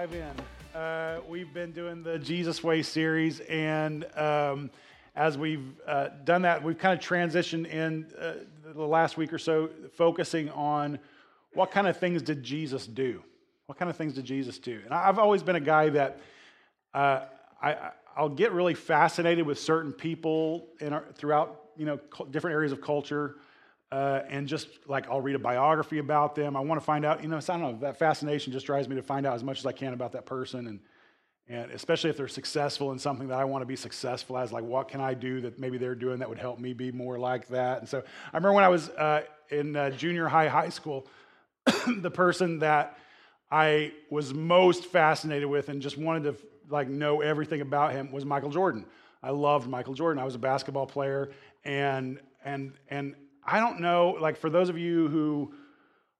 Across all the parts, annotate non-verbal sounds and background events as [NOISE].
dive in. Uh, we've been doing the Jesus Way series, and um, as we've uh, done that, we've kind of transitioned in uh, the last week or so, focusing on what kind of things did Jesus do? What kind of things did Jesus do? And I've always been a guy that uh, I, I'll get really fascinated with certain people in our, throughout you know different areas of culture. Uh, and just like I'll read a biography about them. I want to find out, you know, I don't know, that fascination just drives me to find out as much as I can about that person. And, and especially if they're successful in something that I want to be successful as, like what can I do that maybe they're doing that would help me be more like that. And so I remember when I was uh, in uh, junior high, high school, [CLEARS THROAT] the person that I was most fascinated with and just wanted to like know everything about him was Michael Jordan. I loved Michael Jordan. I was a basketball player and and and I don't know, like for those of you who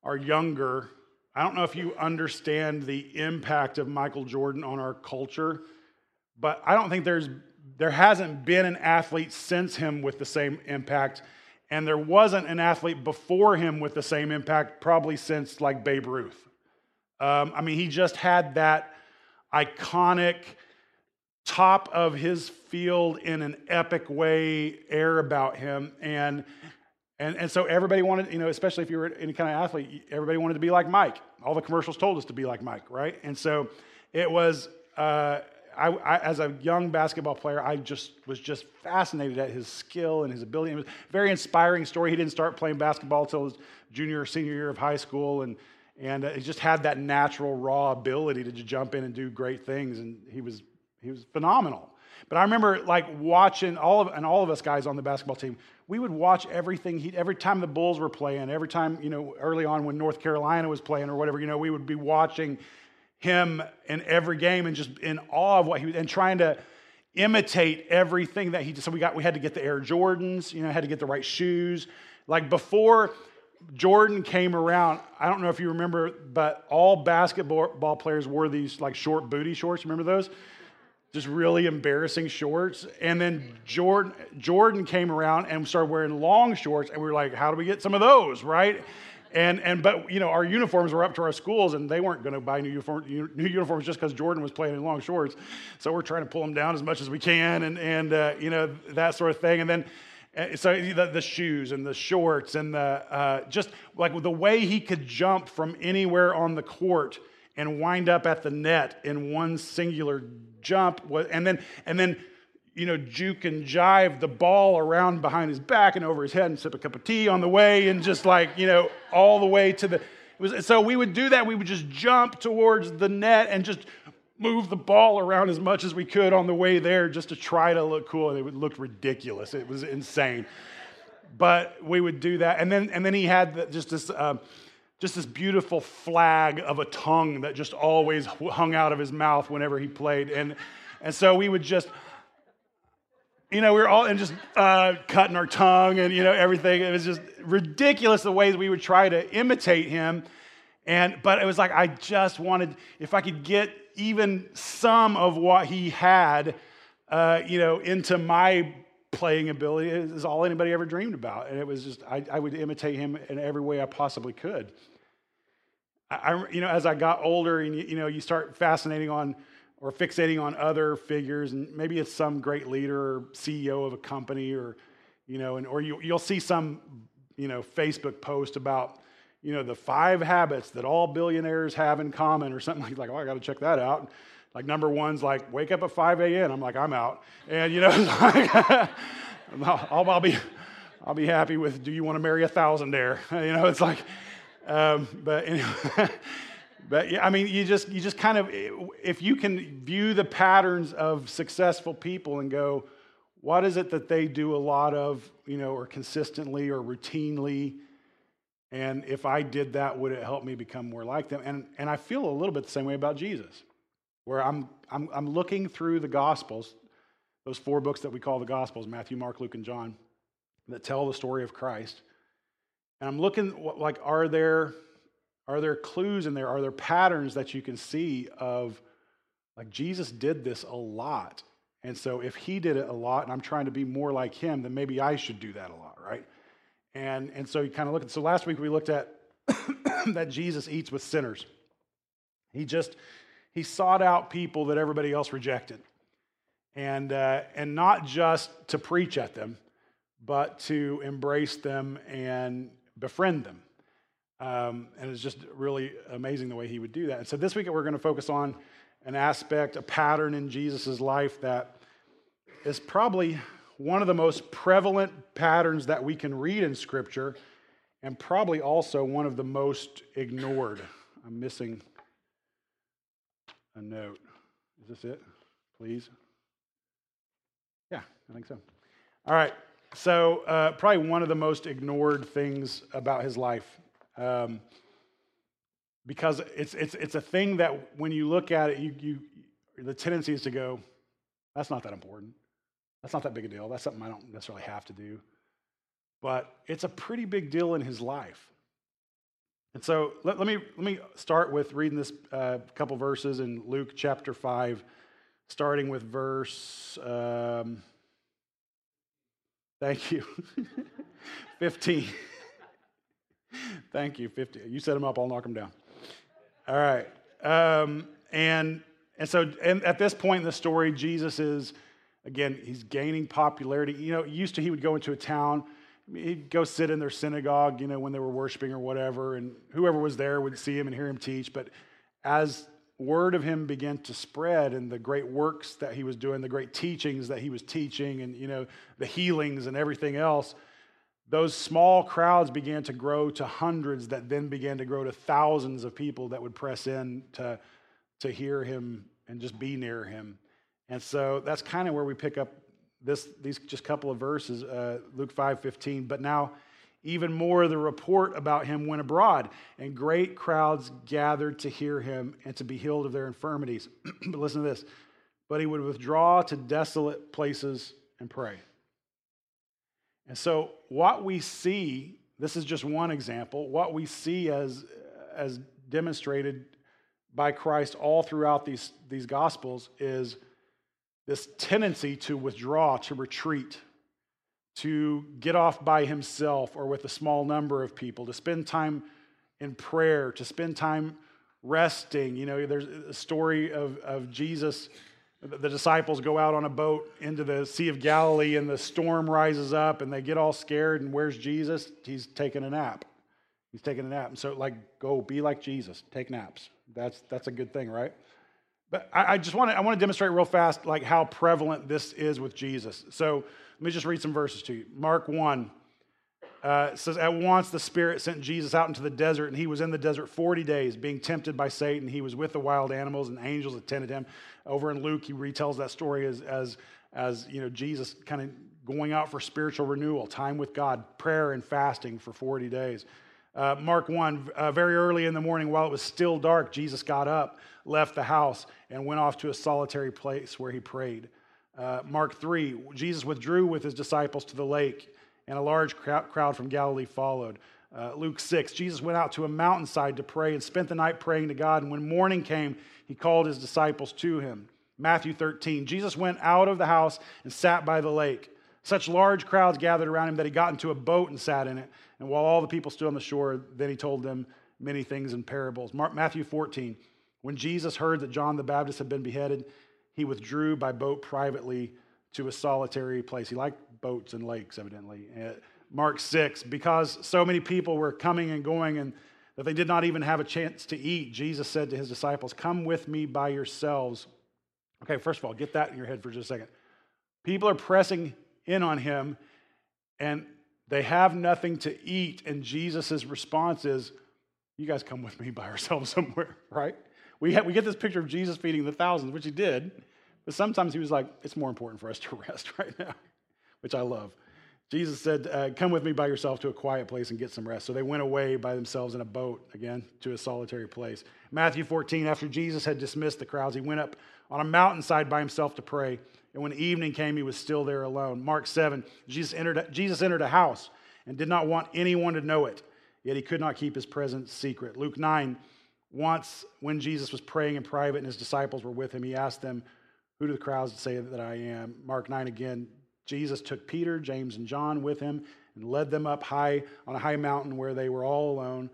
are younger, I don't know if you understand the impact of Michael Jordan on our culture, but I don't think there's there hasn't been an athlete since him with the same impact, and there wasn't an athlete before him with the same impact probably since like Babe Ruth. Um, I mean, he just had that iconic top of his field in an epic way air about him, and and, and so everybody wanted, you know, especially if you were any kind of athlete, everybody wanted to be like Mike. All the commercials told us to be like Mike, right? And so it was, uh, I, I, as a young basketball player, I just was just fascinated at his skill and his ability. It was a very inspiring story. He didn't start playing basketball until his junior or senior year of high school, and and uh, he just had that natural, raw ability to just jump in and do great things, and he was he was phenomenal. But I remember like watching all of and all of us guys on the basketball team we would watch everything he, every time the bulls were playing every time you know early on when north carolina was playing or whatever you know we would be watching him in every game and just in awe of what he was and trying to imitate everything that he did. So we got we had to get the air jordans you know had to get the right shoes. Like before jordan came around i don't know if you remember but all basketball players wore these like short booty shorts. Remember those just really embarrassing shorts. And then Jordan, Jordan came around and started wearing long shorts, and we were like, how do we get some of those, right? And, and but you know our uniforms were up to our schools and they weren't going to buy new, uniform, new uniforms just because Jordan was playing in long shorts, so we're trying to pull them down as much as we can and and uh, you know that sort of thing. And then uh, so the, the, shoes and the shorts and the uh, just like the way he could jump from anywhere on the court and wind up at the net in one singular jump, and then and then you know juke and jive the ball around behind his back and over his head and sip a cup of tea on the way, and just like you know all the way to the. Was, so we would do that. We would just jump towards the net and just move the ball around as much as we could on the way there just to try to look cool. And it looked ridiculous. It was insane. But we would do that. And then, and then he had just this, uh, just this beautiful flag of a tongue that just always hung out of his mouth whenever he played. And, and so we would just, you know, we were all and just uh, cutting our tongue and, you know, everything. It was just ridiculous the ways we would try to imitate him. And, but it was like, I just wanted, if I could get even some of what he had, uh, you know, into my playing ability is all anybody ever dreamed about. And it was just, I, I would imitate him in every way I possibly could. I, you know, as I got older and, you, you know, you start fascinating on or fixating on other figures, and maybe it's some great leader or CEO of a company or, you know, and, or you, you'll see some, you know, Facebook post about, you know, the five habits that all billionaires have in common or something [LAUGHS] like, like oh, I got to check that out. Like number one's like, wake up at 5 a.m. I'm like, I'm out. And, you know, [LAUGHS] like, [LAUGHS] I'll, I'll, be, I'll be happy with, do you want to marry a thousandaire? You know, it's like, um, but anyway, but yeah, I mean, you just you just kind of if you can view the patterns of successful people and go, what is it that they do a lot of, you know, or consistently or routinely? And if I did that, would it help me become more like them? And and I feel a little bit the same way about Jesus, where I'm I'm I'm looking through the Gospels, those four books that we call the Gospels, Matthew, Mark, Luke, and John, that tell the story of Christ. And I'm looking like, are there, are there clues in there? Are there patterns that you can see of like Jesus did this a lot? And so if he did it a lot and I'm trying to be more like him, then maybe I should do that a lot? And, and so you kind of look at, so last week we looked at [COUGHS] that Jesus eats with sinners. He just, he sought out people that everybody else rejected. And, uh, and not just to preach at them, but to embrace them and befriend them. Um, and it's just really amazing the way he would do that. And so this week we're going to focus on an aspect, a pattern in Jesus' life that is probably one of the most prevalent patterns that we can read in Scripture, and probably also one of the most ignored. I'm missing a note. Is this it? Please? Yeah, I think so. All right. So, uh, probably one of the most ignored things about his life. Um, because it's, it's, it's a thing that when you look at it, you, you, the tendency is to go, that's not that important. That's not that big a deal. That's something I don't necessarily have to do. But it's a pretty big deal in his life. And so let, let me, let me start with reading this uh, couple verses in Luke chapter 5, starting with verse, um, thank you, [LAUGHS] 15. [LAUGHS] thank you, 50. You set them up, I'll knock them down. All right. Um, and, and so and at this point in the story, Jesus is Again, he's gaining popularity. You know, used to he would go into a town, he'd go sit in their synagogue, you know, when they were worshiping or whatever, and whoever was there would see him and hear him teach. But as word of him began to spread and the great works that he was doing, the great teachings that he was teaching, and, you know, the healings and everything else, those small crowds began to grow to hundreds that then began to grow to thousands of people that would press in to, to hear him and just be near him. And so that's kind of where we pick up this, these just couple of verses, uh, Luke 5 15. But now, even more, the report about him went abroad, and great crowds gathered to hear him and to be healed of their infirmities. [CLEARS THROAT] but listen to this. But he would withdraw to desolate places and pray. And so, what we see, this is just one example, what we see as, as demonstrated by Christ all throughout these, these Gospels is this tendency to withdraw, to retreat, to get off by himself or with a small number of people, to spend time in prayer, to spend time resting. You know, there's a story of, of Jesus. The disciples go out on a boat into the Sea of Galilee, and the storm rises up, and they get all scared. And where's Jesus? He's taking a nap. He's taking a nap. And so, like, go be like Jesus. Take naps. That's that's a good thing, right? But I, I just want to I want to demonstrate real fast like how prevalent this is with Jesus. So let me just read some verses to you. Mark 1 uh, says, At once the Spirit sent Jesus out into the desert, and he was in the desert 40 days, being tempted by Satan. He was with the wild animals, and angels attended him. Over in Luke, he retells that story as, as, as you know, Jesus kind of going out for spiritual renewal, time with God, prayer and fasting for 40 days. Uh, Mark 1, uh, very early in the morning, while it was still dark, Jesus got up, left the house, and went off to a solitary place where he prayed. Uh, Mark 3, Jesus withdrew with his disciples to the lake, and a large crowd from Galilee followed. Uh, Luke 6, Jesus went out to a mountainside to pray and spent the night praying to God, and when morning came, he called his disciples to him. Matthew 13, Jesus went out of the house and sat by the lake. Such large crowds gathered around him that he got into a boat and sat in it. And while all the people stood on the shore, then he told them many things in parables. Mark, Matthew 14. When Jesus heard that John the Baptist had been beheaded, he withdrew by boat privately to a solitary place. He liked boats and lakes, evidently. Uh, Mark 6. Because so many people were coming and going and that they did not even have a chance to eat, Jesus said to his disciples, Come with me by yourselves. Okay, first of all, get that in your head for just a second. People are pressing in on him, and they have nothing to eat, and Jesus' response is, You guys come with me by ourselves [LAUGHS] somewhere, right? We, have, we get this picture of Jesus feeding the thousands, which he did, but sometimes he was like, It's more important for us to [LAUGHS] rest right now, which I love. Jesus said, uh, Come with me by yourself to a quiet place and get some rest. So they went away by themselves in a boat, again, to a solitary place. Matthew 14, after Jesus had dismissed the crowds, he went up on a mountainside by himself to pray. And when evening came, he was still there alone. Mark 7, Jesus entered, Jesus entered a house and did not want anyone to know it, yet he could not keep his presence secret. Luke 9, once when Jesus was praying in private and his disciples were with him, he asked them, Who do the crowds say that I am? Mark 9 again, Jesus took Peter, James, and John with him and led them up high on a high mountain where they were all alone.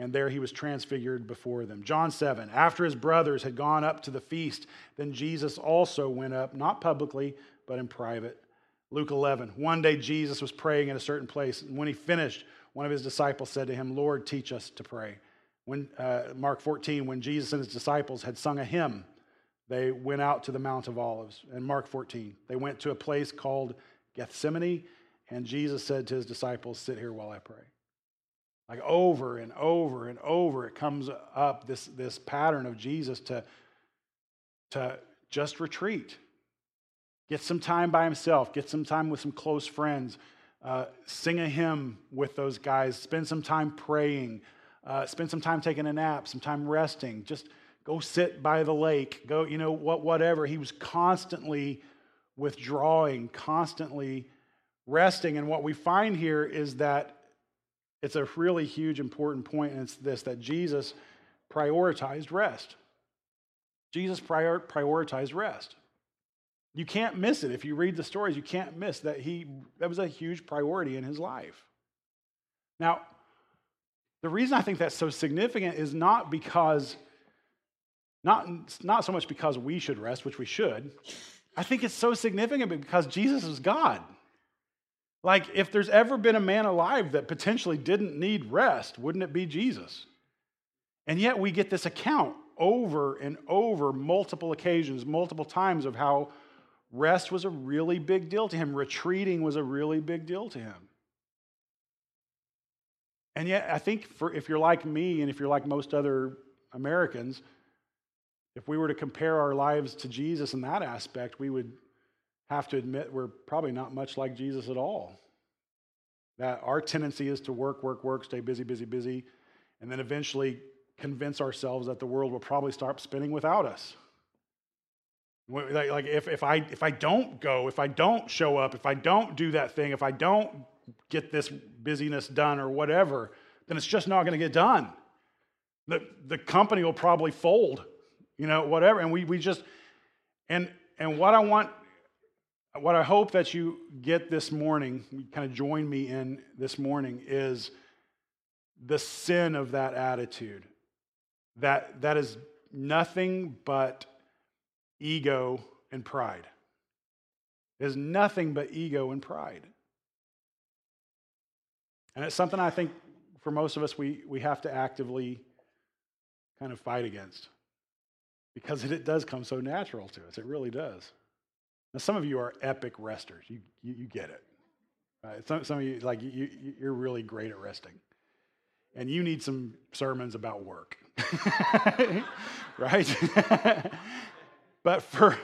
And there he was transfigured before them. John 7, after his brothers had gone up to the feast, then Jesus also went up, not publicly, but in private. Luke 11, one day Jesus was praying in a certain place, and when he finished, one of his disciples said to him, Lord, teach us to pray. When, uh, Mark 14, when Jesus and his disciples had sung a hymn, they went out to the Mount of Olives. And Mark 14, they went to a place called Gethsemane, and Jesus said to his disciples, Sit here while I pray. Like over and over and over, it comes up this, this pattern of Jesus to, to just retreat. Get some time by himself, get some time with some close friends, uh, sing a hymn with those guys, spend some time praying, uh, spend some time taking a nap, some time resting, just go sit by the lake, go, you know, what, whatever. He was constantly withdrawing, constantly resting. And what we find here is that it's a really huge, important point, and it's this that Jesus prioritized rest. Jesus prior, prioritized rest. You can't miss it. If you read the stories, you can't miss that he that was a huge priority in his life. Now, the reason I think that's so significant is not because not, not so much because we should rest, which we should. I think it's so significant because Jesus is God. Like, if there's ever been a man alive that potentially didn't need rest, wouldn't it be Jesus? And yet we get this account over and over, multiple occasions, multiple times, of how rest was a really big deal to him, retreating was a really big deal to him. And yet, I think for, if you're like me and if you're like most other Americans, if we were to compare our lives to Jesus in that aspect, we would have to admit we're probably not much like Jesus at all. That our tendency is to work, work, work, stay busy, busy, busy, and then eventually convince ourselves that the world will probably start spinning without us. Like if, if, I, if I don't go, if I don't show up, if I don't do that thing, if I don't get this busyness done or whatever, then it's just not going to get done. The, the company will probably fold, you know, whatever. And we, we just, and, and what I want what I hope that you get this morning, you kind of join me in this morning, is the sin of that attitude. That, that is nothing but ego and pride. It is nothing but ego and pride. And it's something I think for most of us we, we have to actively kind of fight against because it, it does come so natural to us. It really does. Now, some of you are epic resters. You, you, you get it. Right? Some, some of you, like, you, you're really great at resting. And you need some sermons about work. [LAUGHS] right? [LAUGHS] but for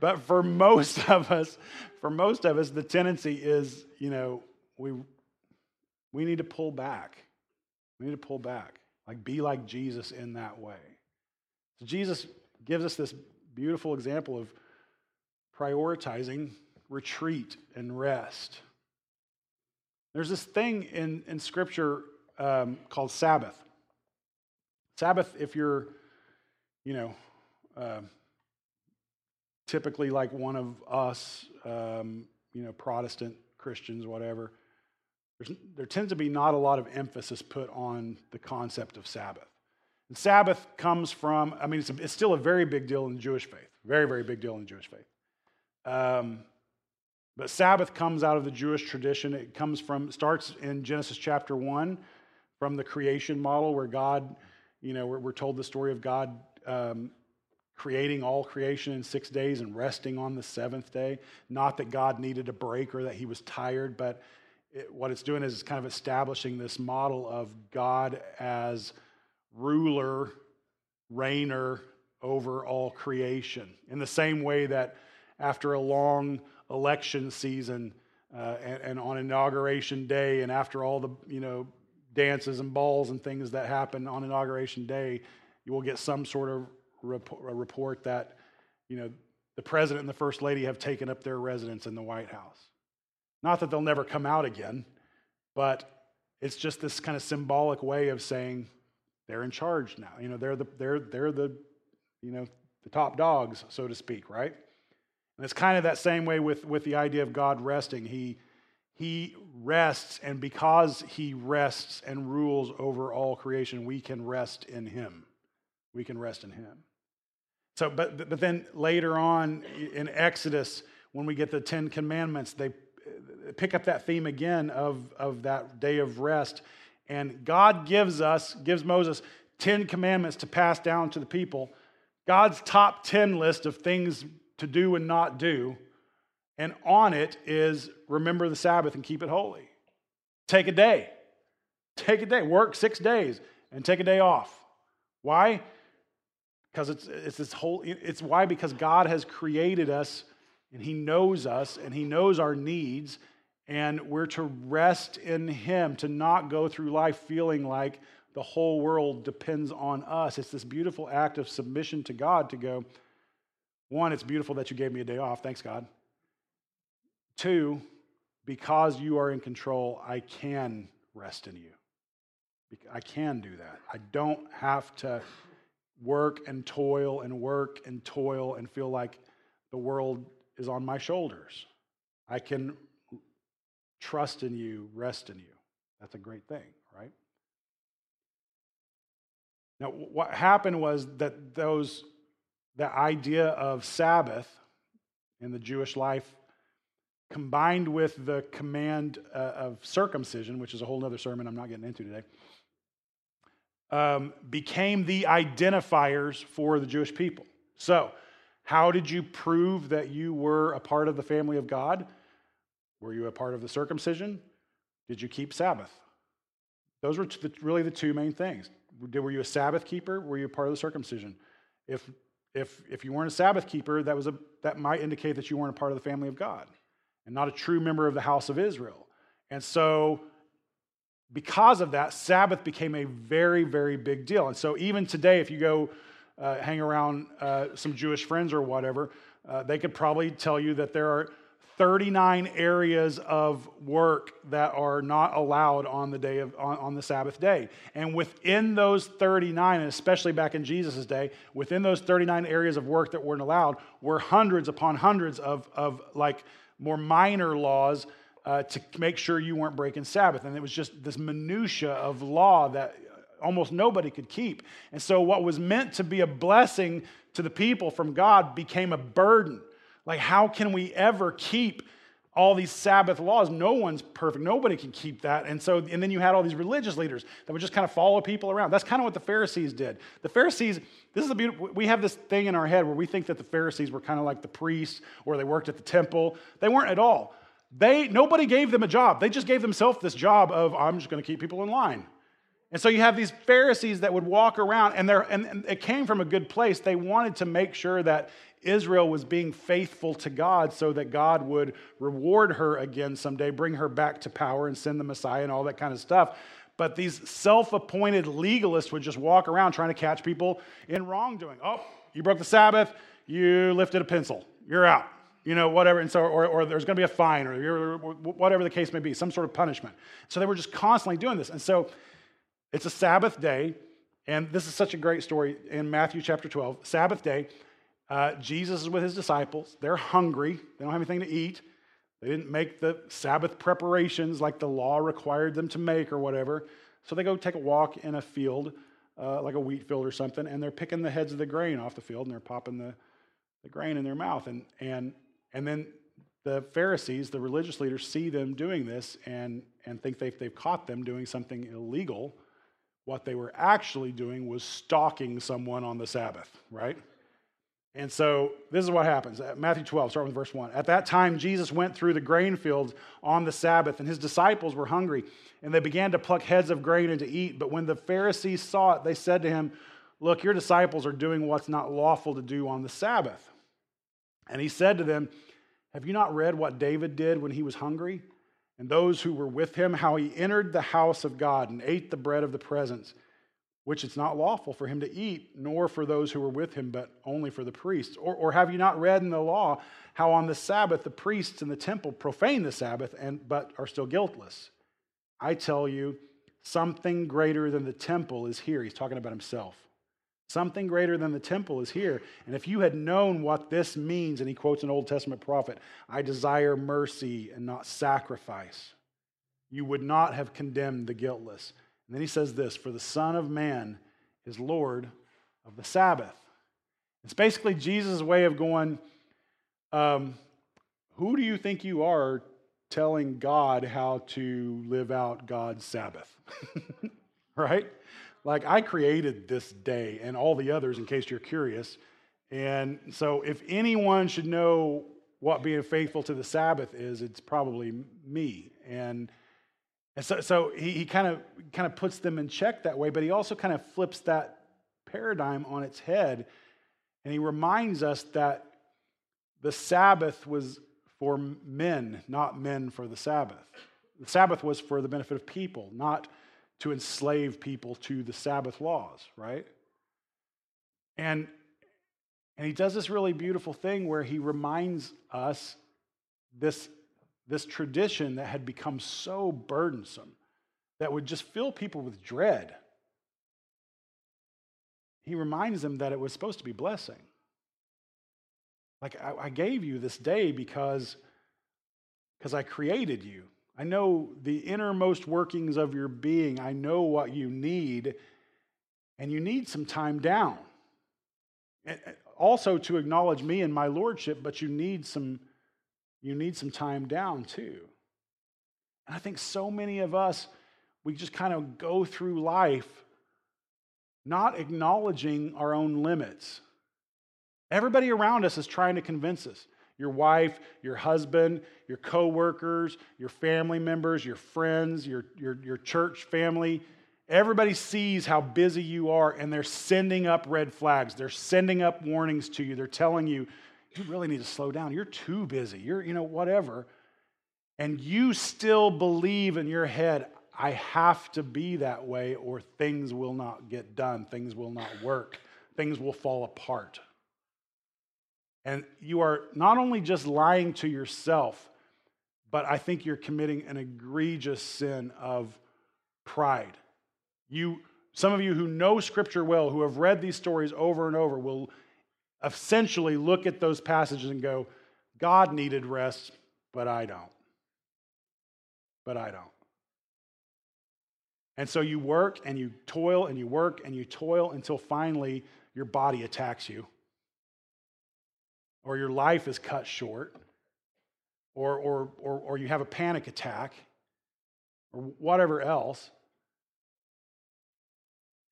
but for most of us, for most of us, the tendency is, you know, we we need to pull back. We need to pull back. Like be like Jesus in that way. So Jesus gives us this beautiful example of prioritizing retreat and rest. There's this thing in, in Scripture um, called Sabbath. Sabbath, if you're, you know, uh, typically like one of us, um, you know, Protestant Christians, whatever, there tends to be not a lot of emphasis put on the concept of Sabbath. And Sabbath comes from, I mean, it's, a, it's still a very big deal in the Jewish faith, very, very big deal in the Jewish faith. Um, but Sabbath comes out of the Jewish tradition. It comes from, starts in Genesis chapter 1 from the creation model where God, you know, we're, we're told the story of God um, creating all creation in six days and resting on the seventh day. Not that God needed a break or that he was tired, but it, what it's doing is kind of establishing this model of God as ruler, reigner over all creation. In the same way that after a long election season uh, and, and, on inauguration day and after all the you know dances and balls and things that happen on inauguration day you will get some sort of report that you know the president and the first lady have taken up their residence in the white house. Not that they'll never come out again but it's just this kind of symbolic way of saying they're in charge now. You know they're the they're they're the you know the top dogs so to speak right and it's kind of that same way with, with the idea of God resting. He, he rests, and because he rests and rules over all creation, we can rest in him. We can rest in him. So, but, but then later on in Exodus, when we get the Ten Commandments, they pick up that theme again of, of that day of rest. And God gives us, gives Moses 10 commandments to pass down to the people. God's top 10 list of things to do and not do. And on it is remember the Sabbath and keep it holy. Take a day. Take a day. Work six days and take a day off. Why? Because it's, it's this whole, it's why? Because God has created us and He knows us and He knows our needs, and we're to rest in Him, to not go through life feeling like the whole world depends on us. It's this beautiful act of submission to God to go, one, it's beautiful that you gave me a day off. Thanks, God. Two, because you are in control, I can rest in you. I can do that. I don't have to work and toil and work and toil and feel like the world is on my shoulders. I can trust in you, rest in you. That's a great thing, right? Now, what happened was that those, the idea of Sabbath in the Jewish life combined with the command uh, of circumcision, which is a whole other sermon I'm not getting into today, um, became the identifiers for the Jewish people. So, how did you prove that you were a part of the family of God? Were you a part of the circumcision? Did you keep Sabbath? Those were really the two main things. Were you a Sabbath keeper? Were you a part of the circumcision? If, if, if you weren't a Sabbath keeper, that, was a, that might indicate that you weren't a part of the family of God and not a true member of the house of Israel. And so, because of that, Sabbath became a very, very big deal. And so, even today, if you go uh, hang around uh, some Jewish friends or whatever, uh, they could probably tell you that there are 39 areas of work that are not allowed on the day of on, on, the sabbath day and within those 39 and especially back in jesus' day within those 39 areas of work that weren't allowed were hundreds upon hundreds of, of like more minor laws uh, to make sure you weren't breaking Sabbath. And it was just this minutia of law that almost nobody could keep. And so what was meant to be a blessing to the people from God became a burden. Like, how can we ever keep all these Sabbath laws? No one's perfect. Nobody can keep that. And so, and then you had all these religious leaders that would just kind of follow people around. That's kind of what the Pharisees did. The Pharisees, this is a beautiful, we have this thing in our head where we think that the Pharisees were kind of like the priests or they worked at the temple. They weren't at all. They, nobody gave them a job. They just gave themselves this job of, I'm just going to keep people in line. And so you have these Pharisees that would walk around, and, and, and it came from a good place. They wanted to make sure that Israel was being faithful to God so that God would reward her again someday, bring her back to power, and send the Messiah and all that kind of stuff. But these self appointed legalists would just walk around trying to catch people in wrongdoing. Oh, you broke the Sabbath, you lifted a pencil, you're out you know, whatever. And so, or, or there's going to be a fine or whatever the case may be, some sort of punishment. So they were just constantly doing this. And so it's a Sabbath day. And this is such a great story in Matthew chapter 12. Sabbath day, uh, Jesus is with his disciples. They're hungry, they don't have anything to eat. They didn't make the Sabbath preparations like the law required them to make or whatever. So they go take a walk in a field, uh, like a wheat field or something, and they're picking the heads of the grain off the field and they're popping the, the grain in their mouth. And, and, and then the Pharisees, the religious leaders, see them doing this and, and think they've, they've caught them doing something illegal. What they were actually doing was stalking someone on the Sabbath, right? And so this is what happens. Matthew 12, start with verse 1. At that time, Jesus went through the grain fields on the Sabbath, and his disciples were hungry, and they began to pluck heads of grain and to eat. But when the Pharisees saw it, they said to him, Look, your disciples are doing what's not lawful to do on the Sabbath. And he said to them, Have you not read what David did when he was hungry? And those who were with him, how he entered the house of God and ate the bread of the presence which it's not lawful for him to eat, nor for those who were with him, but only for the priests? Or, or have you not read in the law how on the Sabbath the priests in the temple profane the Sabbath, and, but are still guiltless? I tell you, something greater than the temple is here. He's talking about himself. Something greater than the temple is here. And if you had known what this means, and he quotes an Old Testament prophet, I desire mercy and not sacrifice, you would not have condemned the guiltless. And then he says this For the Son of Man is Lord of the Sabbath. It's basically Jesus' way of going, um, Who do you think you are telling God how to live out God's Sabbath? [LAUGHS] right? Like, I created this day and all the others, in case you're curious. And so, if anyone should know what being faithful to the Sabbath is, it's probably me. And, and so, so he, he kind of kind of puts them in check that way, but he also kind of flips that paradigm on its head. And he reminds us that the Sabbath was for men, not men for the Sabbath. The Sabbath was for the benefit of people, not to enslave people to the Sabbath laws, right? And, and he does this really beautiful thing where he reminds us this, this tradition that had become so burdensome that would just fill people with dread. He reminds them that it was supposed to be blessing. Like, I, I gave you this day because, because I created you. I know the innermost workings of your being. I know what you need, and you need some time down. Also to acknowledge me and my lordship, but you need some you need some time down too. And I think so many of us we just kind of go through life not acknowledging our own limits. Everybody around us is trying to convince us your wife, your husband, your coworkers, your family members, your friends, your, your, your church family. Everybody sees how busy you are, and they're sending up red flags. They're sending up warnings to you. They're telling you, you really need to slow down. You're too busy. You're, you know, whatever. And you still believe in your head, I have to be that way, or things will not get done. Things will not work. Things will fall apart. And you are not only just lying to yourself, but I think you're committing an egregious sin of pride. You, some of you who know Scripture well, who have read these stories over and over, will essentially look at those passages and go, God needed rest, but I don't. But I don't. And so you work and you toil and you work and you toil until finally your body attacks you or your life is cut short, or, or, or, or you have a panic attack, or whatever else.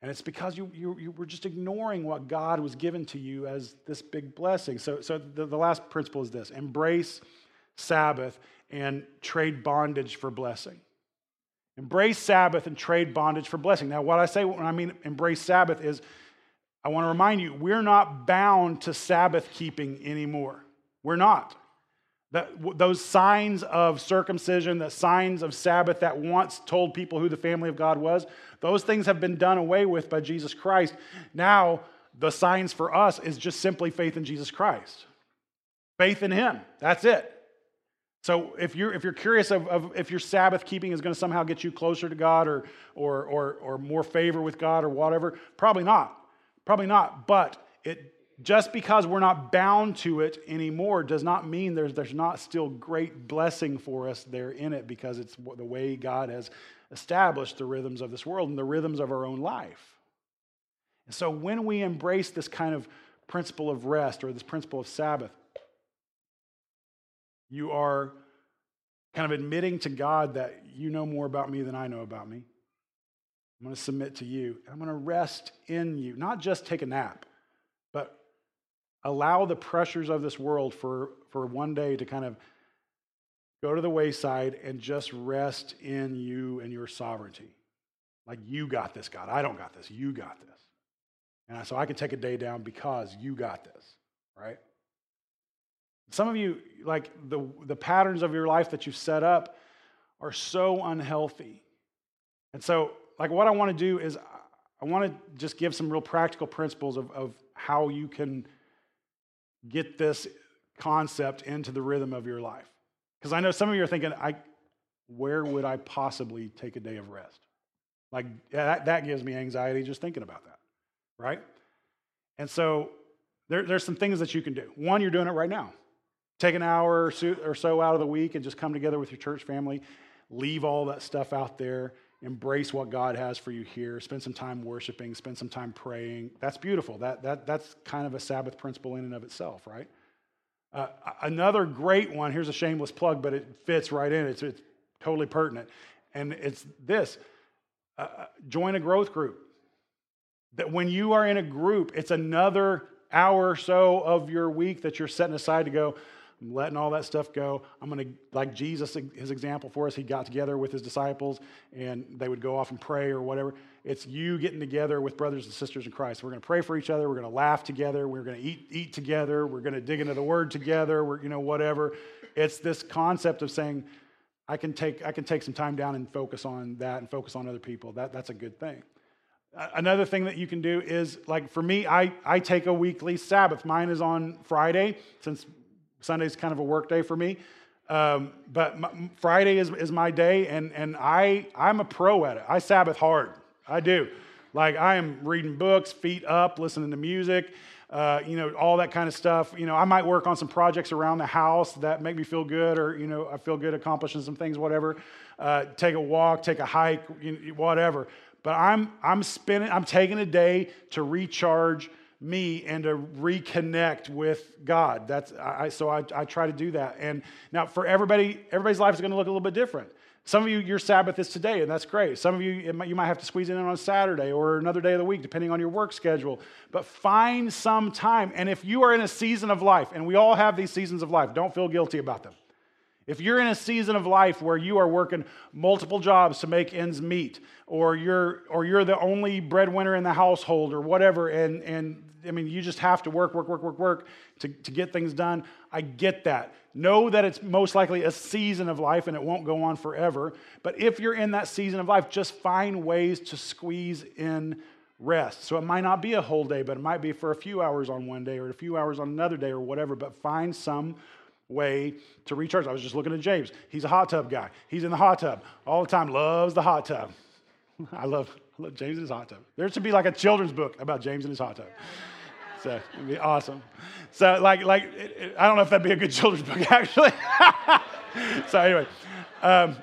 And it's because you, you, you were just ignoring what God was given to you as this big blessing. So, so the, the last principle is this embrace Sabbath and trade bondage for blessing. Embrace Sabbath and trade bondage for blessing. Now, what I say when I mean embrace Sabbath is I want to remind you, we're not bound to Sabbath keeping anymore. We're not. That, those signs of circumcision, the signs of Sabbath that once told people who the family of God was, those things have been done away with by Jesus Christ. Now, the signs for us is just simply faith in Jesus Christ. Faith in Him. That's it. So if you're, if you're curious of, of if your Sabbath keeping is going to somehow get you closer to God or, or, or, or more favor with God or whatever, probably not. Probably not, but it just because we're not bound to it anymore does not mean there's, there's not still great blessing for us there in it because it's the way God has established the rhythms of this world and the rhythms of our own life. And so when we embrace this kind of principle of rest or this principle of Sabbath, you are kind of admitting to God that you know more about me than I know about me. I'm going to submit to you. I'm going to rest in you. Not just take a nap, but allow the pressures of this world for, for one day to kind of go to the wayside and just rest in you and your sovereignty. Like, you got this, God. I don't got this. You got this. And so I can take a day down because you got this, right? Some of you, like the, the patterns of your life that you've set up, are so unhealthy. And so like what I want to do is I want to just give some real practical principles of, of how you can get this concept into the rhythm of your life. Because I know some of you are thinking, I, where would I possibly take a day of rest? Like that, that gives me anxiety just thinking about that, right? And so there, there's some things that you can do. One, you're doing it right now. Take an hour or so out of the week and just come together with your church family. Leave all that stuff out there. Embrace what God has for you here. Spend some time worshiping. Spend some time praying. That's beautiful. That, that, that's kind of a Sabbath principle in and of itself, right? Uh, another great one, here's a shameless plug, but it fits right in. It's, it's totally pertinent. And it's this uh, uh join a growth group. That when you are in a group, it's another hour or so of your week that you're setting aside to go, I'm letting all that stuff go. I'm going to, like Jesus, his example for us, he got together with his disciples and they would go off and pray or whatever. It's you getting together with brothers and sisters in Christ. We're going to pray for each other. We're going to laugh together. We're going to eat, eat together. We're going to dig into the word together. We're, you know, whatever. It's this concept of saying, I can take, I can take some time down and focus on that and focus on other people. That, that's a good thing. Another thing that you can do is like for me, I, I take a weekly Sabbath. Mine is on Friday since Sunday's kind of a work day for me. Um, but my, Friday is, is my day, and, and I, I'm a pro at it. I Sabbath hard. I do. Like, I am reading books, feet up, listening to music, uh, you know, all that kind of stuff. You know, I might work on some projects around the house that make me feel good, or, you know, I feel good accomplishing some things, whatever. Uh, take a walk, take a hike, whatever. But I'm, I'm spending, I'm taking a day to recharge me and to reconnect with God. That's I, so I, I try to do that. And now for everybody, everybody's life is going to look a little bit different. Some of you, your Sabbath is today, and that's great. Some of you, might, you might have to squeeze it in on Saturday or another day of the week, depending on your work schedule. But find some time. And if you are in a season of life, and we all have these seasons of life, don't feel guilty about them. If you're in a season of life where you are working multiple jobs to make ends meet, or you're, or you're the only breadwinner in the household, or whatever, and, and I mean, you just have to work, work, work, work, work to, to get things done. I get that. Know that it's most likely a season of life and it won't go on forever. But if you're in that season of life, just find ways to squeeze in rest. So it might not be a whole day, but it might be for a few hours on one day or a few hours on another day or whatever. But find some way to recharge. I was just looking at James. He's a hot tub guy. He's in the hot tub all the time, loves the hot tub. I love, love James in his hot tub. There should be like a children's book about James in his hot tub. So it'd be awesome. So like like it, it, I don't know if that'd be a good children's book [LAUGHS] actually. so anyway, um,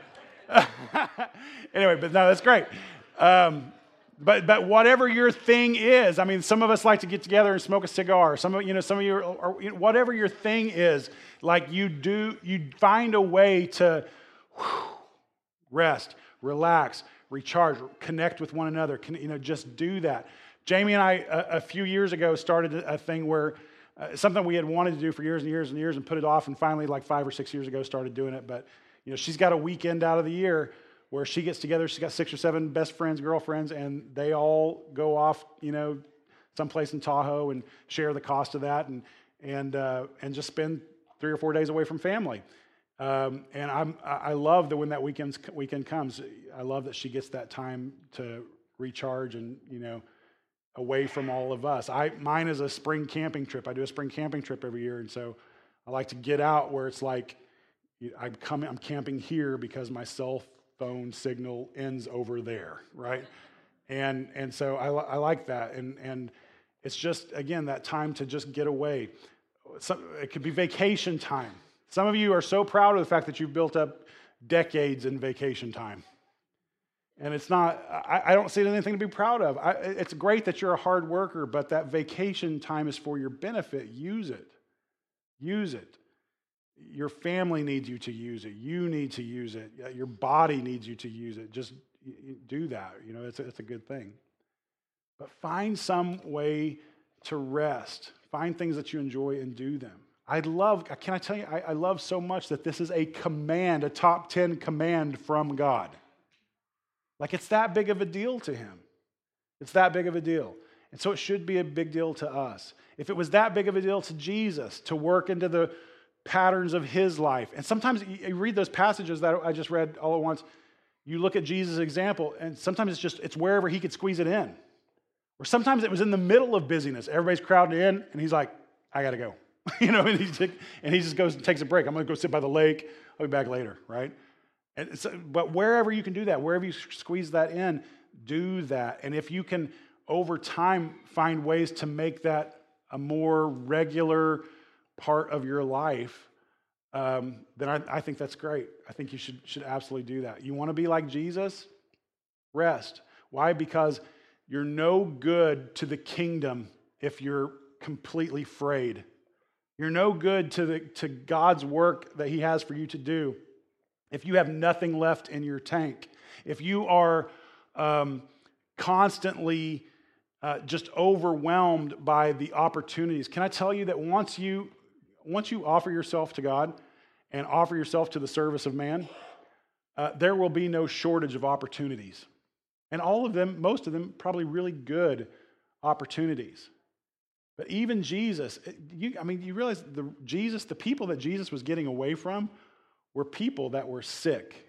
[LAUGHS] anyway, but no, that's great. Um, but but whatever your thing is, I mean, some of us like to get together and smoke a cigar. Some of you know, some of you, are, you know, whatever your thing is, like you do, you find a way to whew, rest, relax, recharge, connect with one another. Can, you know, just do that. Jamie and I, a, a few years ago, started a thing where uh, something we had wanted to do for years and years and years and put it off, and finally, like five or six years ago, started doing it. But you know, she's got a weekend out of the year where she gets together. She's got six or seven best friends, girlfriends, and they all go off, you know, someplace in Tahoe and share the cost of that, and and uh, and just spend three or four days away from family. Um, and I'm, I love that when that weekend weekend comes, I love that she gets that time to recharge and you know away from all of us. I mine is a spring camping trip. I do a spring camping trip every year, and so I like to get out where it's like I'm coming. I'm camping here because my cell phone signal ends over there, right? And and so I, I like that, and and it's just again that time to just get away. It could be vacation time. Some of you are so proud of the fact that you've built up decades in vacation time. And it's not, I, I don't see it anything to be proud of. I, it's great that you're a hard worker, but that vacation time is for your benefit. Use it. Use it. Your family needs you to use it. You need to use it. Your body needs you to use it. Just do that. You know, it's a, it's a good thing. But find some way to rest. Find things that you enjoy and do them. I love, can I tell you, I, I love so much that this is a command, a top 10 command from God. Like it's that big of a deal to him. It's that big of a deal. And so it should be a big deal to us. If it was that big of a deal to Jesus to work into the patterns of his life, and sometimes you read those passages that I just read all at once, you look at Jesus' example, and sometimes it's just, it's wherever he could squeeze it in. Or sometimes it was in the middle of busyness. Everybody's crowding in, and he's like, I got to go. [LAUGHS] you know, and, he's, and he just goes and takes a break. I'm going to go sit by the lake. I'll be back later, right? So, but wherever you can do that, wherever you squeeze that in, do that. And if you can over time find ways to make that a more regular part of your life, um, then I, I think that's great. I think you should, should absolutely do that. You want to be like Jesus? Rest. Why? Because you're no good to the kingdom if you're completely frayed. You're no good to, the, to God's work that He has for you to do if you have nothing left in your tank. If you are um, constantly uh, just overwhelmed by the opportunities. Can I tell you that once you once you offer yourself to God and offer yourself to the service of man, uh, there will be no shortage of opportunities, and all of them, most of them, probably really good opportunities. But even Jesus, you, I mean, you realize the Jesus, the people that Jesus was getting away from, were people that were sick,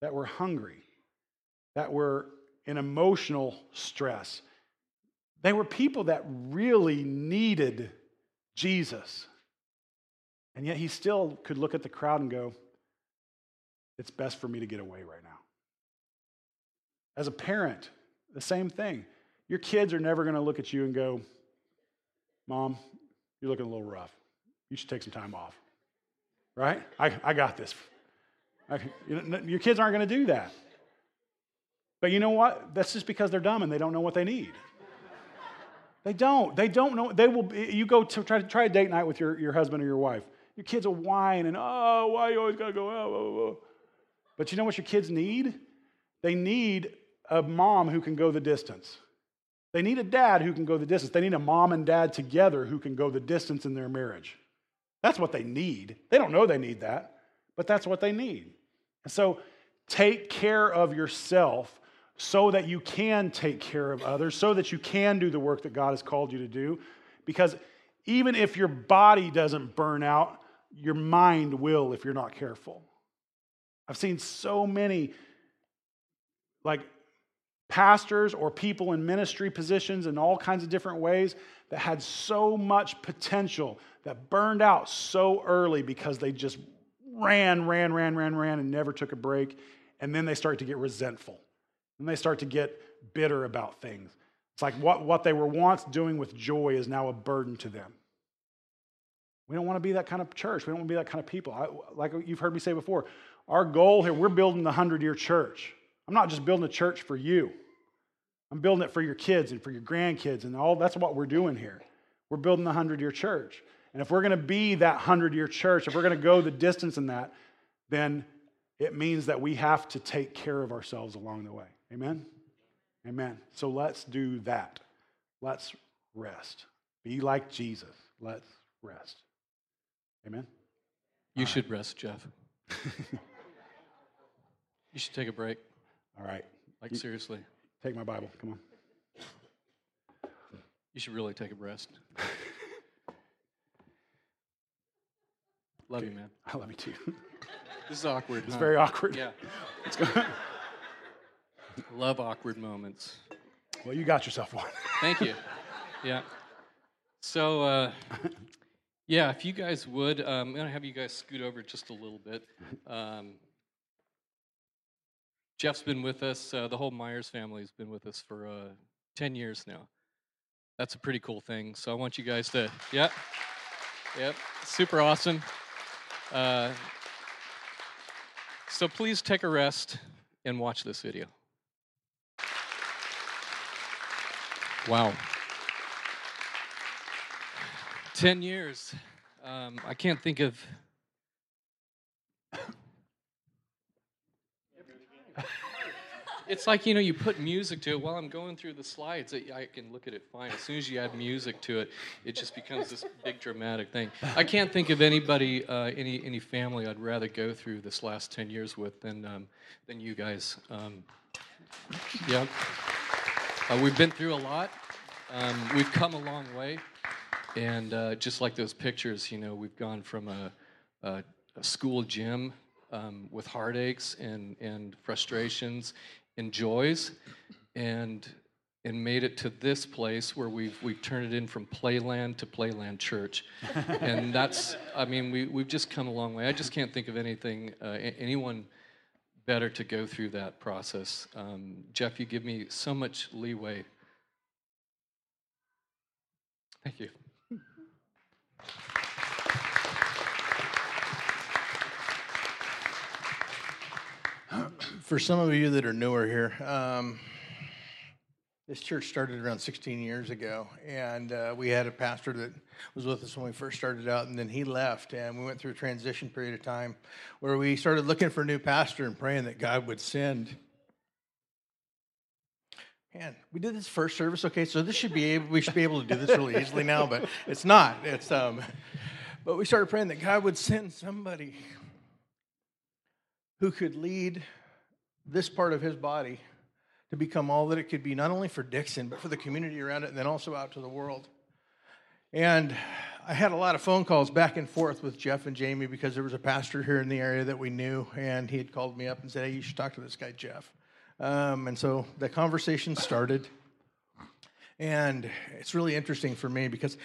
that were hungry, that were in emotional stress. They were people that really needed Jesus. And yet he still could look at the crowd and go, It's best for me to get away right now. As a parent, the same thing. Your kids are never going to look at you and go, Mom, you're looking a little rough. You should take some time off. Right? I, I got this. I, you your kids aren't going to do that. But you know what? That's just because they're dumb and they don't know what they need. They don't. They don't know. They will. You go to try to try a date night with your, your husband or your wife. Your kids will whine and oh, why you always gotta go out? But you know what your kids need? They need a mom who can go the distance. They need a dad who can go the distance. They need a mom and dad together who can go the distance in their marriage. That's what they need. They don't know they need that, but that's what they need. And so take care of yourself so that you can take care of others, so that you can do the work that God has called you to do. Because even if your body doesn't burn out, your mind will if you're not careful. I've seen so many like pastors or people in ministry positions in all kinds of different ways that had so much potential that burned out so early because they just ran, ran, ran, ran, ran, and never took a break. And then they start to get resentful and they start to get bitter about things. It's like what, what they were once doing with joy is now a burden to them. We don't want to be that kind of church. We don't want to be that kind of people. I, like you've heard me say before, our goal here, we're building the 100 year church. I'm not just building a church for you, I'm building it for your kids and for your grandkids, and all that's what we're doing here. We're building the 100 year church. And if we're going to be that 100 year church, if we're going to go the distance in that, then it means that we have to take care of ourselves along the way. Amen? Amen. So let's do that. Let's rest. Be like Jesus. Let's rest. Amen? You All should right. rest, Jeff. [LAUGHS] you should take a break. All right. Like, you, seriously. Take my Bible. Come on. You should really take a rest. love you, man. I love you too. This is awkward. It's huh? very awkward. Yeah. Love awkward moments. Well, you got yourself one. Thank you. Yeah. So, uh, yeah, if you guys would, um, I'm going to have you guys scoot over just a little bit. Um, Jeff's been with us, uh, the whole Myers family has been with us for uh, 10 years now. That's a pretty cool thing. So I want you guys to, yeah, yep, super awesome. Uh, so please take a rest and watch this video. Wow. 10 years. Um, I can't think of. [LAUGHS] it's like, you know, you put music to it. While I'm going through the slides, I can look at it fine. As soon as you add music to it, it just becomes this big dramatic thing. I can't think of anybody, uh, any, any family I'd rather go through this last 10 years with than, um, than you guys. Um, yeah. Uh, we've been through a lot. Um, we've come a long way, and uh, just like those pictures, you know, we've gone from a, a, a school gym um, with heartaches and, and frustrations and joys, and and made it to this place where we've we've turned it in from playland to playland church, [LAUGHS] and that's I mean we we've just come a long way. I just can't think of anything uh, anyone better to go through that process. Um, Jeff, you give me so much leeway Thank you. [LAUGHS] For some of you that are newer here, um, this church started around 16 years ago, and uh, we had a pastor that was with us when we first started out, and then he left, and we went through a transition period of time where we started looking for a new pastor and praying that God would send. Man, we did this first service, okay, so this should be able, we should be able to do this really easily now, but it's not. It's um, but we started praying that God would send somebody who could lead this part of his body to become all that it could be, not only for Dixon, but for the community around it, and then also out to the world. And I had a lot of phone calls back and forth with Jeff and Jamie because there was a pastor here in the area that we knew, and he had called me up and said, Hey, you should talk to this guy, Jeff. Um, and so the conversation started. And it's really interesting for me because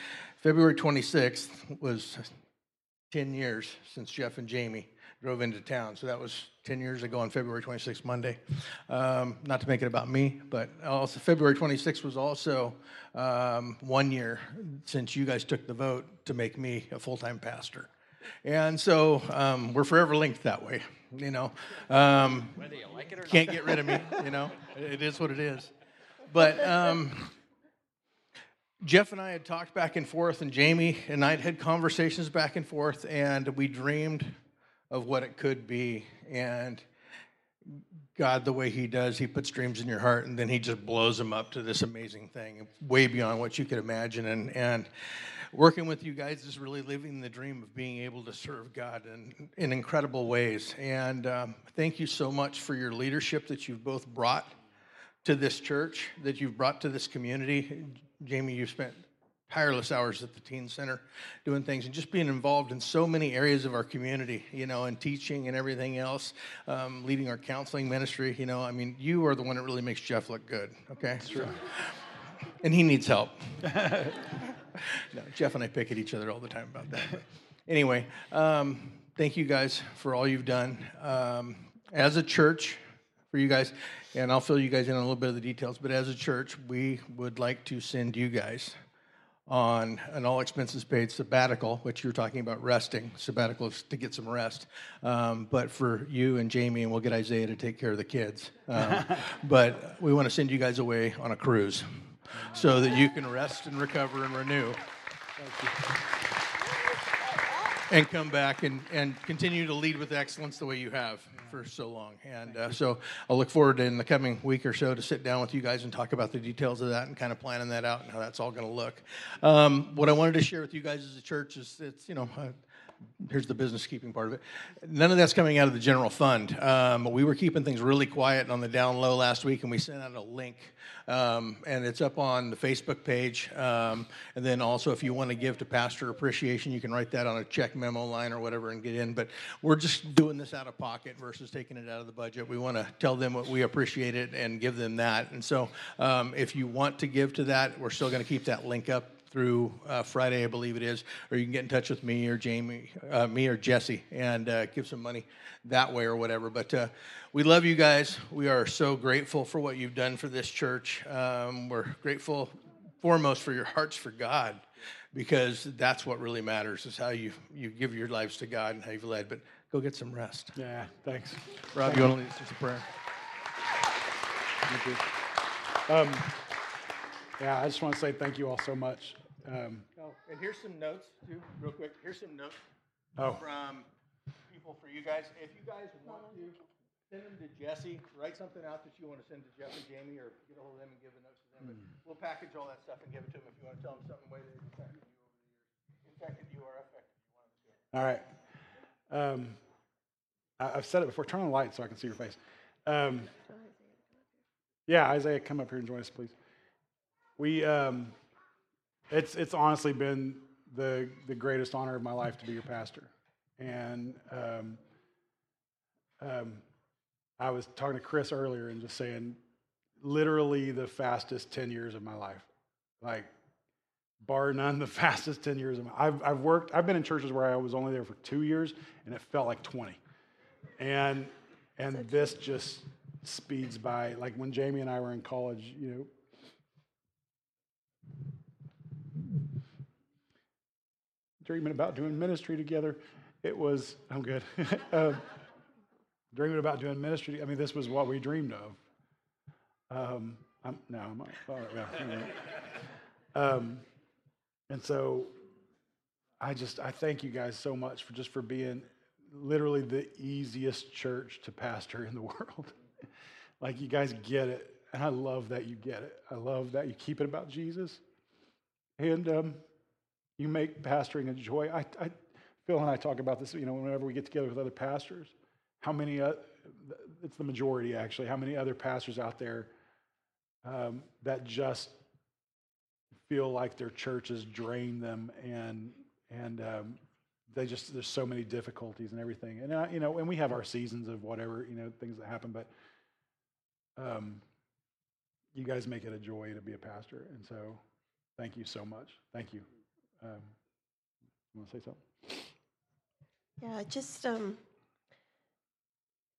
February 26th was 10 years since Jeff and Jamie drove into town. So that was 10 years ago on February 26th, Monday. Um, not to make it about me, but also February 26th was also um, one year since you guys took the vote to make me a full time pastor. And so um, we're forever linked that way, you know. Um, Whether you like it or can't get rid of me, you know. It is what it is. But um, Jeff and I had talked back and forth, and Jamie and I had conversations back and forth, and we dreamed of what it could be. And God, the way He does, He puts dreams in your heart, and then He just blows them up to this amazing thing, way beyond what you could imagine. And and working with you guys is really living the dream of being able to serve God in in incredible ways. And um, thank you so much for your leadership that you've both brought to this church, that you've brought to this community. Jamie, you've spent tireless hours at the teen center doing things and just being involved in so many areas of our community you know and teaching and everything else um, leading our counseling ministry you know i mean you are the one that really makes jeff look good okay That's true. [LAUGHS] and he needs help [LAUGHS] no jeff and i pick at each other all the time about that but anyway um, thank you guys for all you've done um, as a church for you guys and i'll fill you guys in on a little bit of the details but as a church we would like to send you guys on an all expenses paid sabbatical, which you're talking about resting. Sabbatical is to get some rest. Um, but for you and Jamie, and we'll get Isaiah to take care of the kids. Um, [LAUGHS] but we want to send you guys away on a cruise so that you can rest and recover and renew and come back and, and continue to lead with excellence the way you have for so long. And uh, so I'll look forward in the coming week or so to sit down with you guys and talk about the details of that and kind of planning that out and how that's all going to look. Um, what I wanted to share with you guys as a church is it's, you know, uh, here's the business keeping part of it. None of that's coming out of the general fund. Um, we were keeping things really quiet on the down low last week, and we sent out a link, um, and it's up on the Facebook page. Um, and then also, if you want to give to Pastor Appreciation, you can write that on a check memo line or whatever and get in. But we're just doing this out of pocket versus taking it out of the budget. We want to tell them what we appreciate it and give them that. And so, um, if you want to give to that, we're still going to keep that link up through uh, Friday, I believe it is, or you can get in touch with me or Jamie, uh, me or Jesse, and uh, give some money that way or whatever. But uh, we love you guys. We are so grateful for what you've done for this church. Um, we're grateful foremost for your hearts for God, because that's what really matters is how you you give your lives to God and how you've led. But go get some rest. Yeah, thanks. Rob, Thank you want to lead us to prayer? Thank you. Um, yeah, I just want to say thank you all so much. Um, oh, and here's some notes too, real quick. Here's some notes oh. from people for you guys. If you guys want to send them to Jesse, write something out that you want to send to Jeff and Jamie, or get a hold of them and give the notes to them. Mm. But hmm. we'll package all that stuff and give it to them if you want to tell them something way they've affected you over the years. Infected you or affected you, one of the two. All right. Um, I, have said it before. Turn on the light so I can see your face. Um, yeah, Isaiah, come up here and join us, please. We. Um, it's, it's honestly been the, the greatest honor of my life to be your pastor. And um, um, I was talking to Chris earlier and just saying, literally the fastest 10 years of my life. Like, bar none, the [LAUGHS] fastest 10 years of my I've, I've worked, I've been in churches where I was only there for two years and it felt like 20. And, and this just speeds by. Like when Jamie and I were in college, you know, dreaming about doing ministry together. It was, I'm good. um, [LAUGHS] dreaming about doing ministry. I mean, this was what we dreamed of. Um, I'm, no, I'm yeah, um, and so I just, I thank you guys so much for just for being literally the easiest church to pastor in the [LAUGHS] world. like you guys get it. And I love that you get it. I love that you keep it about Jesus. And um, you make pastoring a joy. I, I, Phil and I talk about this, you know, whenever we get together with other pastors, how many, uh, it's the majority actually, how many other pastors out there um, that just feel like their churches drain them and, and um, they just, there's so many difficulties and everything. And, uh, you know, and we have our seasons of whatever, you know, things that happen, but um, you guys make it a joy to be a pastor. And so thank you so much. Thank you. Um, you want to say something? Yeah, just um,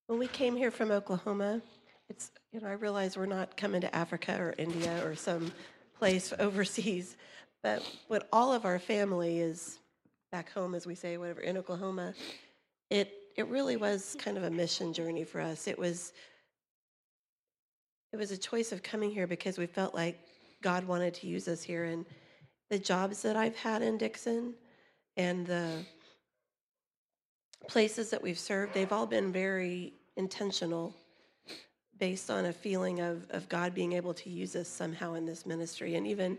when we came here from Oklahoma, it's you know I realize we're not coming to Africa or India or some place overseas, but what all of our family is back home, as we say, whatever in Oklahoma, it it really was kind of a mission journey for us. It was it was a choice of coming here because we felt like God wanted to use us here. And the jobs that I've had in Dixon and the places that we've served, they've all been very intentional based on a feeling of, of God being able to use us somehow in this ministry. And even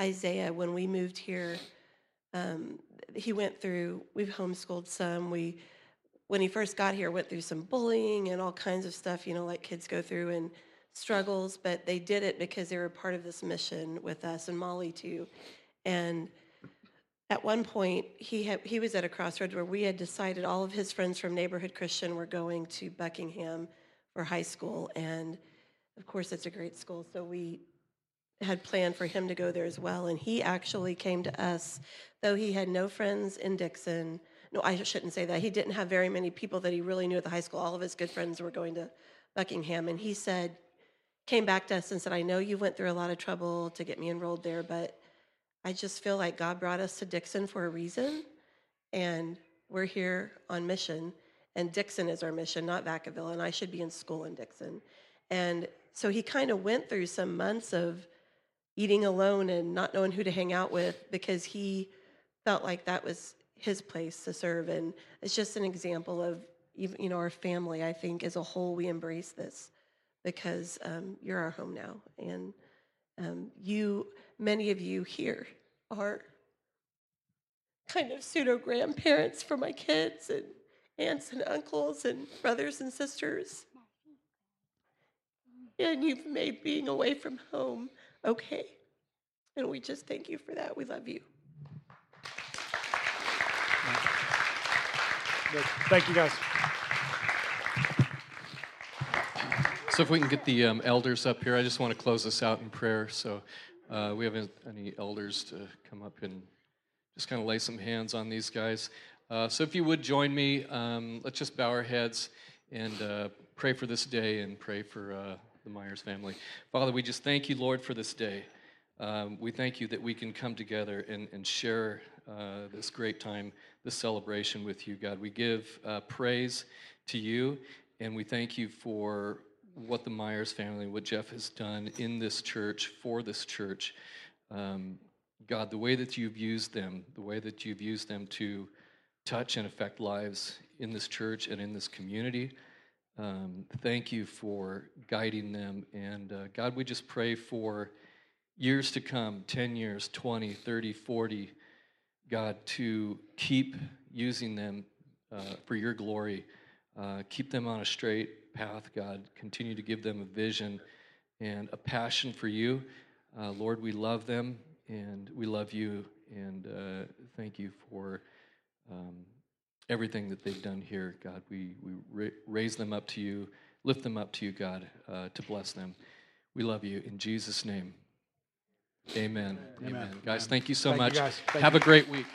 Isaiah, when we moved here, um, he went through, we've homeschooled some. We, when he first got here, went through some bullying and all kinds of stuff, you know, like kids go through. And struggles, but they did it because they were part of this mission with us and Molly too. And at one point, he had, he was at a crossroads where we had decided all of his friends from Neighborhood Christian were going to Buckingham for high school, and of course, it's a great school. So we had planned for him to go there as well, and he actually came to us, though he had no friends in Dixon. No, I shouldn't say that. He didn't have very many people that he really knew at the high school. All of his good friends were going to Buckingham, and he said, came back to us and said, I know you went through a lot of trouble to get me enrolled there, but I just feel like God brought us to Dixon for a reason. And we're here on mission. And Dixon is our mission, not Vacaville. And I should be in school in Dixon. And so he kind of went through some months of eating alone and not knowing who to hang out with because he felt like that was his place to serve. And it's just an example of, you know, our family, I think, as a whole, we embrace this because um, you're our home now. And um, you, many of you here, are kind of pseudo grandparents for my kids and aunts and uncles and brothers and sisters. And you've made being away from home okay. And we just thank you for that. We love you. Thank you, guys. So if we can get the um, elders up here, I just want to close this out in prayer. So uh, we have any elders to come up and just kind of lay some hands on these guys. Uh, so if you would join me, um, let's just bow our heads and uh, pray for this day and pray for uh, the Myers family. Father, we just thank you, Lord, for this day. Um, we thank you that we can come together and, and share uh, this great time, this celebration with you, God. We give uh, praise to you, and we thank you for what the Myers family, what Jeff has done in this church, for this church. Um, God, the way that you've used them, the way that you've used them to touch and affect lives in this church and in this community. Um, thank you for guiding them. And uh, God, we just pray for years to come 10 years, 20, 30, 40. God, to keep using them uh, for your glory, uh, keep them on a straight path, God. Continue to give them a vision and a passion for you. Uh, Lord, we love them and we love you. And uh, thank you for um, everything that they've done here, God. We, we ra- raise them up to you, lift them up to you, God, uh, to bless them. We love you. In Jesus' name, amen. Amen. amen. Guys, thank you so thank much. You Have you. a great week.